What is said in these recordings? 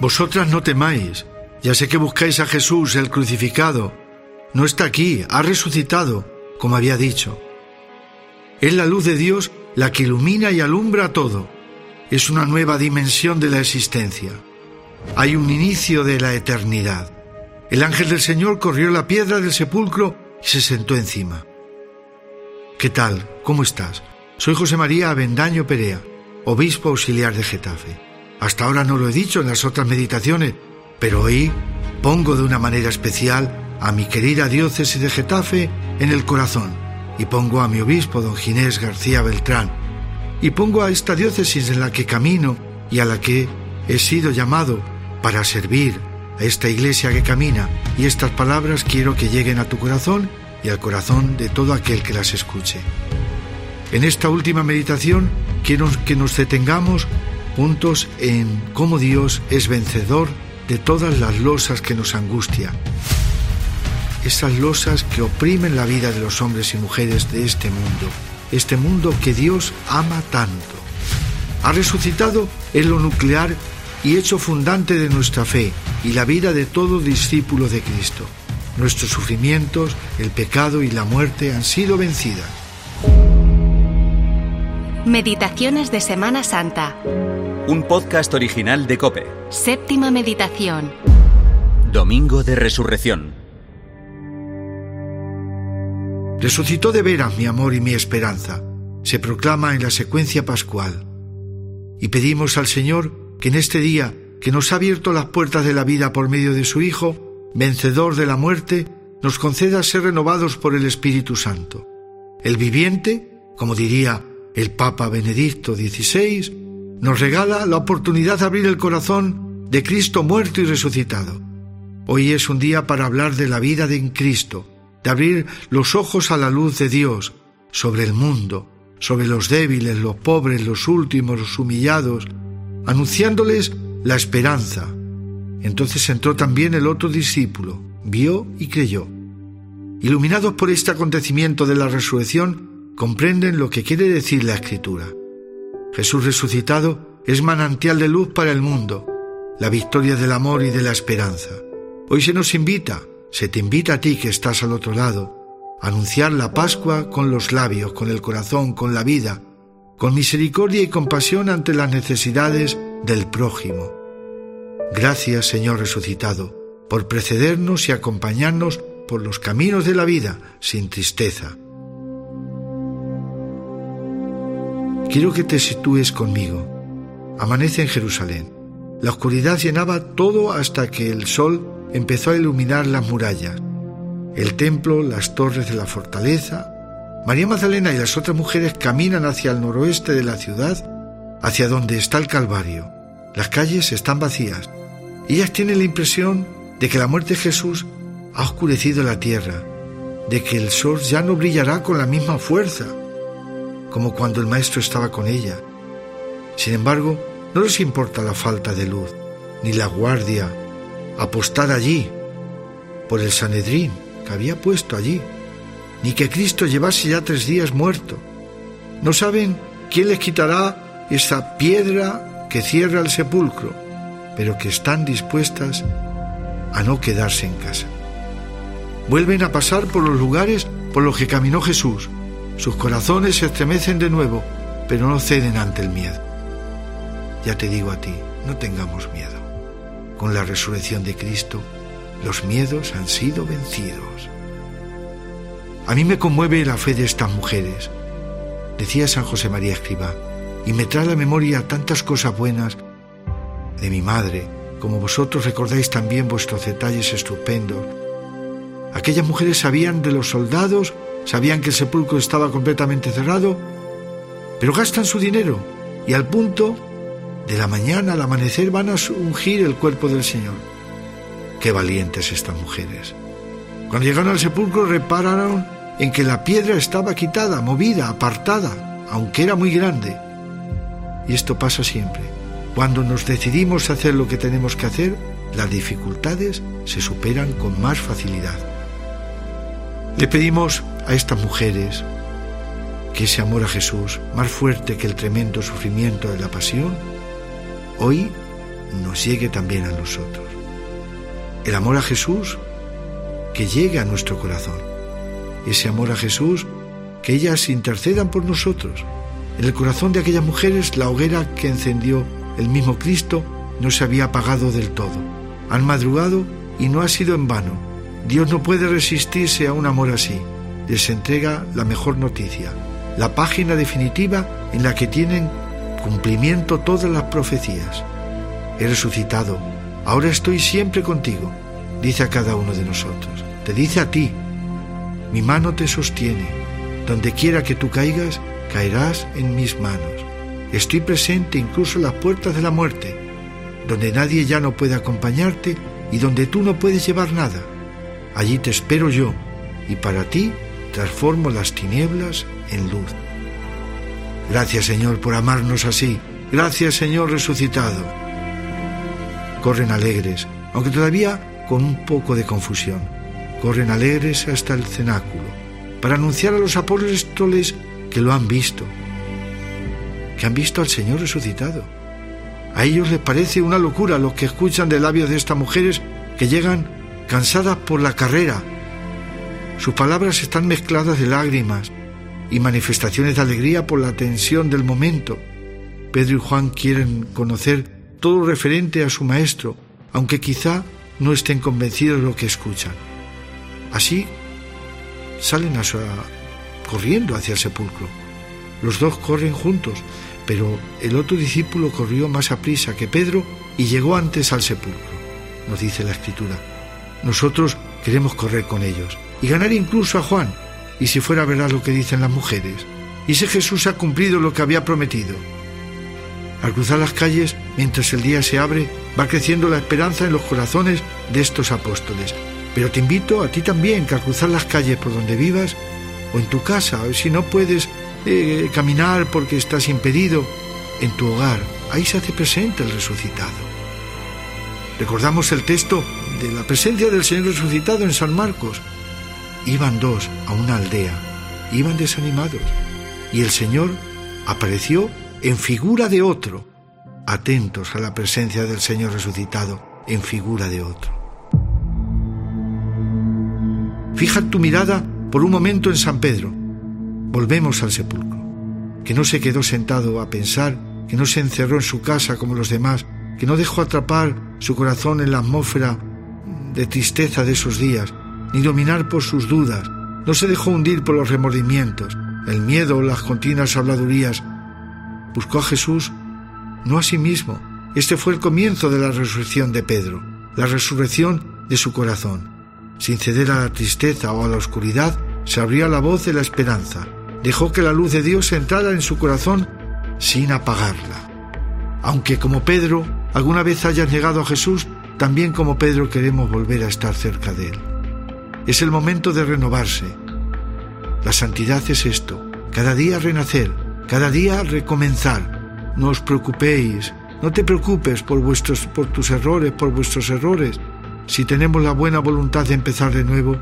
Vosotras no temáis, ya sé que buscáis a Jesús, el crucificado. No está aquí, ha resucitado, como había dicho. Es la luz de Dios la que ilumina y alumbra todo. Es una nueva dimensión de la existencia. Hay un inicio de la eternidad. El ángel del Señor corrió la piedra del sepulcro y se sentó encima. ¿Qué tal? ¿Cómo estás? Soy José María Avendaño Perea, obispo auxiliar de Getafe. Hasta ahora no lo he dicho en las otras meditaciones, pero hoy pongo de una manera especial a mi querida diócesis de Getafe en el corazón. Y pongo a mi obispo, don Ginés García Beltrán, y pongo a esta diócesis en la que camino y a la que he sido llamado para servir. A esta iglesia que camina, y estas palabras quiero que lleguen a tu corazón y al corazón de todo aquel que las escuche. En esta última meditación quiero que nos detengamos juntos en cómo Dios es vencedor de todas las losas que nos angustian, esas losas que oprimen la vida de los hombres y mujeres de este mundo, este mundo que Dios ama tanto. Ha resucitado en lo nuclear y hecho fundante de nuestra fe y la vida de todo discípulo de Cristo. Nuestros sufrimientos, el pecado y la muerte han sido vencidas. Meditaciones de Semana Santa. Un podcast original de Cope. Séptima meditación. Domingo de Resurrección. Resucitó de veras mi amor y mi esperanza. Se proclama en la secuencia pascual. Y pedimos al Señor que en este día, que nos ha abierto las puertas de la vida por medio de su Hijo, vencedor de la muerte, nos conceda ser renovados por el Espíritu Santo. El viviente, como diría el Papa Benedicto XVI, nos regala la oportunidad de abrir el corazón de Cristo muerto y resucitado. Hoy es un día para hablar de la vida en Cristo, de abrir los ojos a la luz de Dios sobre el mundo, sobre los débiles, los pobres, los últimos, los humillados, anunciándoles la esperanza. Entonces entró también el otro discípulo, vio y creyó. Iluminados por este acontecimiento de la resurrección, comprenden lo que quiere decir la Escritura. Jesús resucitado es manantial de luz para el mundo, la victoria del amor y de la esperanza. Hoy se nos invita se te invita a ti que estás al otro lado, a anunciar la Pascua con los labios, con el corazón, con la vida, con misericordia y compasión ante las necesidades del prójimo. Gracias, Señor resucitado, por precedernos y acompañarnos por los caminos de la vida sin tristeza. Quiero que te sitúes conmigo. Amanece en Jerusalén. La oscuridad llenaba todo hasta que el sol empezó a iluminar las murallas, el templo, las torres de la fortaleza. María Magdalena y las otras mujeres caminan hacia el noroeste de la ciudad, hacia donde está el Calvario. Las calles están vacías. Ellas tienen la impresión de que la muerte de Jesús ha oscurecido la tierra, de que el sol ya no brillará con la misma fuerza, como cuando el Maestro estaba con ella. Sin embargo, no les importa la falta de luz, ni la guardia apostar allí por el Sanedrín que había puesto allí, ni que Cristo llevase ya tres días muerto. No saben quién les quitará esa piedra que cierra el sepulcro, pero que están dispuestas a no quedarse en casa. Vuelven a pasar por los lugares por los que caminó Jesús. Sus corazones se estremecen de nuevo, pero no ceden ante el miedo. Ya te digo a ti, no tengamos miedo con la resurrección de Cristo, los miedos han sido vencidos. A mí me conmueve la fe de estas mujeres, decía San José María Escribá, y me trae a la memoria tantas cosas buenas de mi madre, como vosotros recordáis también vuestros detalles estupendos. Aquellas mujeres sabían de los soldados, sabían que el sepulcro estaba completamente cerrado, pero gastan su dinero y al punto de la mañana al amanecer van a ungir el cuerpo del Señor. Qué valientes estas mujeres. Cuando llegaron al sepulcro repararon en que la piedra estaba quitada, movida, apartada, aunque era muy grande. Y esto pasa siempre. Cuando nos decidimos a hacer lo que tenemos que hacer, las dificultades se superan con más facilidad. Le pedimos a estas mujeres que ese amor a Jesús, más fuerte que el tremendo sufrimiento de la pasión, hoy nos llegue también a nosotros. El amor a Jesús que llegue a nuestro corazón. Ese amor a Jesús que ellas intercedan por nosotros. En el corazón de aquellas mujeres la hoguera que encendió el mismo Cristo no se había apagado del todo. Han madrugado y no ha sido en vano. Dios no puede resistirse a un amor así. Les entrega la mejor noticia, la página definitiva en la que tienen cumplimiento todas las profecías. He resucitado, ahora estoy siempre contigo, dice a cada uno de nosotros. Te dice a ti, mi mano te sostiene, donde quiera que tú caigas, caerás en mis manos. Estoy presente incluso en las puertas de la muerte, donde nadie ya no puede acompañarte y donde tú no puedes llevar nada. Allí te espero yo, y para ti transformo las tinieblas en luz. Gracias Señor por amarnos así. Gracias Señor resucitado. Corren alegres, aunque todavía con un poco de confusión. Corren alegres hasta el cenáculo para anunciar a los apóstoles que lo han visto, que han visto al Señor resucitado. A ellos les parece una locura lo que escuchan de labios de estas mujeres que llegan cansadas por la carrera. Sus palabras están mezcladas de lágrimas, y manifestaciones de alegría por la tensión del momento. Pedro y Juan quieren conocer todo referente a su maestro, aunque quizá no estén convencidos de lo que escuchan. Así salen a su, corriendo hacia el sepulcro. Los dos corren juntos, pero el otro discípulo corrió más a prisa que Pedro y llegó antes al sepulcro, nos dice la escritura. Nosotros queremos correr con ellos y ganar incluso a Juan, y si fuera verdad lo que dicen las mujeres, y si Jesús ha cumplido lo que había prometido. Al cruzar las calles, mientras el día se abre, va creciendo la esperanza en los corazones de estos apóstoles. Pero te invito a ti también que al cruzar las calles por donde vivas, o en tu casa, o si no puedes eh, caminar porque estás impedido, en tu hogar, ahí se hace presente el resucitado. Recordamos el texto de la presencia del Señor resucitado en San Marcos, Iban dos a una aldea, iban desanimados, y el Señor apareció en figura de otro, atentos a la presencia del Señor resucitado en figura de otro. Fija tu mirada por un momento en San Pedro. Volvemos al sepulcro, que no se quedó sentado a pensar, que no se encerró en su casa como los demás, que no dejó atrapar su corazón en la atmósfera de tristeza de esos días, ni dominar por sus dudas, no se dejó hundir por los remordimientos, el miedo o las continuas habladurías. Buscó a Jesús, no a sí mismo. Este fue el comienzo de la resurrección de Pedro, la resurrección de su corazón. Sin ceder a la tristeza o a la oscuridad, se abría la voz de la esperanza. Dejó que la luz de Dios entrara en su corazón sin apagarla. Aunque como Pedro alguna vez hayas llegado a Jesús, también como Pedro queremos volver a estar cerca de Él. Es el momento de renovarse. La santidad es esto, cada día renacer, cada día recomenzar. No os preocupéis, no te preocupes por vuestros por tus errores, por vuestros errores. Si tenemos la buena voluntad de empezar de nuevo,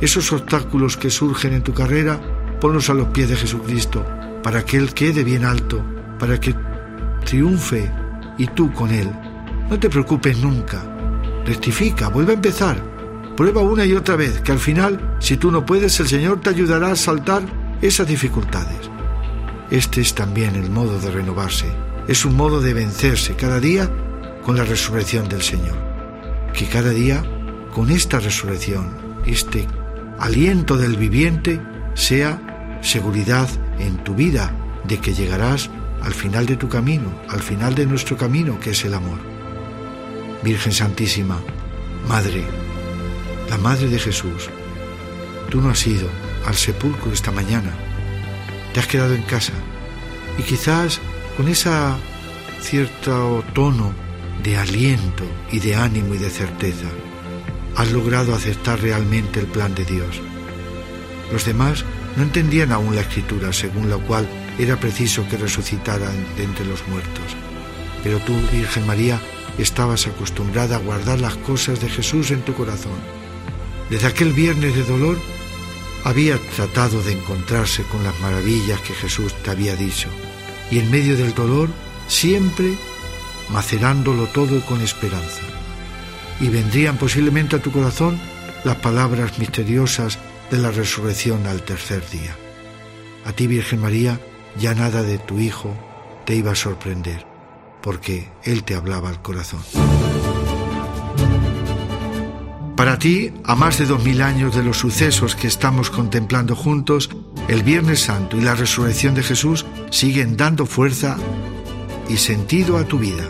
esos obstáculos que surgen en tu carrera, ponlos a los pies de Jesucristo, para que Él quede bien alto, para que triunfe y tú con Él. No te preocupes nunca. Rectifica, vuelve a empezar. Prueba una y otra vez, que al final, si tú no puedes, el Señor te ayudará a saltar esas dificultades. Este es también el modo de renovarse, es un modo de vencerse cada día con la resurrección del Señor. Que cada día, con esta resurrección, este aliento del viviente, sea seguridad en tu vida de que llegarás al final de tu camino, al final de nuestro camino, que es el amor. Virgen Santísima, Madre, la Madre de Jesús, tú no has ido al sepulcro esta mañana, te has quedado en casa y quizás con esa cierto tono de aliento y de ánimo y de certeza, has logrado aceptar realmente el plan de Dios. Los demás no entendían aún la escritura según la cual era preciso que resucitara de entre los muertos. Pero tú, Virgen María, estabas acostumbrada a guardar las cosas de Jesús en tu corazón desde aquel viernes de dolor, había tratado de encontrarse con las maravillas que Jesús te había dicho. Y en medio del dolor, siempre macerándolo todo con esperanza. Y vendrían posiblemente a tu corazón las palabras misteriosas de la resurrección al tercer día. A ti, Virgen María, ya nada de tu Hijo te iba a sorprender, porque Él te hablaba al corazón. Para ti, a más de dos mil años de los sucesos que estamos contemplando juntos, el Viernes Santo y la resurrección de Jesús siguen dando fuerza y sentido a tu vida.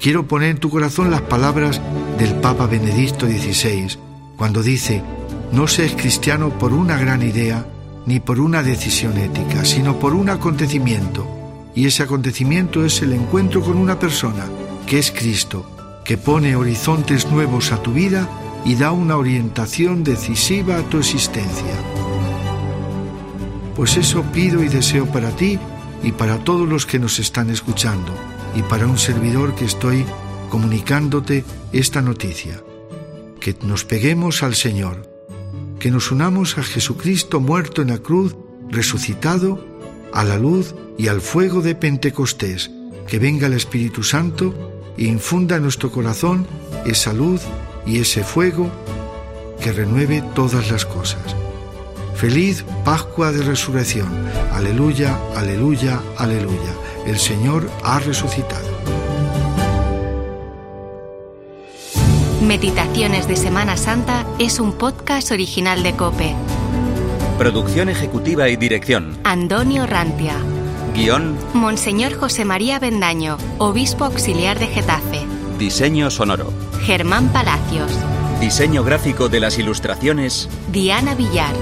Quiero poner en tu corazón las palabras del Papa Benedicto XVI, cuando dice, no seas cristiano por una gran idea ni por una decisión ética, sino por un acontecimiento. Y ese acontecimiento es el encuentro con una persona, que es Cristo, que pone horizontes nuevos a tu vida y da una orientación decisiva a tu existencia. Pues eso pido y deseo para ti y para todos los que nos están escuchando y para un servidor que estoy comunicándote esta noticia. Que nos peguemos al Señor, que nos unamos a Jesucristo muerto en la cruz, resucitado, a la luz y al fuego de Pentecostés, que venga el Espíritu Santo e infunda en nuestro corazón esa luz y ese fuego que renueve todas las cosas. Feliz Pascua de Resurrección. Aleluya, aleluya, aleluya. El Señor ha resucitado. Meditaciones de Semana Santa es un podcast original de Cope. Producción ejecutiva y dirección. Antonio Rantia. Guión. Monseñor José María Bendaño, Obispo Auxiliar de Getafe. Diseño sonoro. Germán Palacios. Diseño gráfico de las ilustraciones. Diana Villar.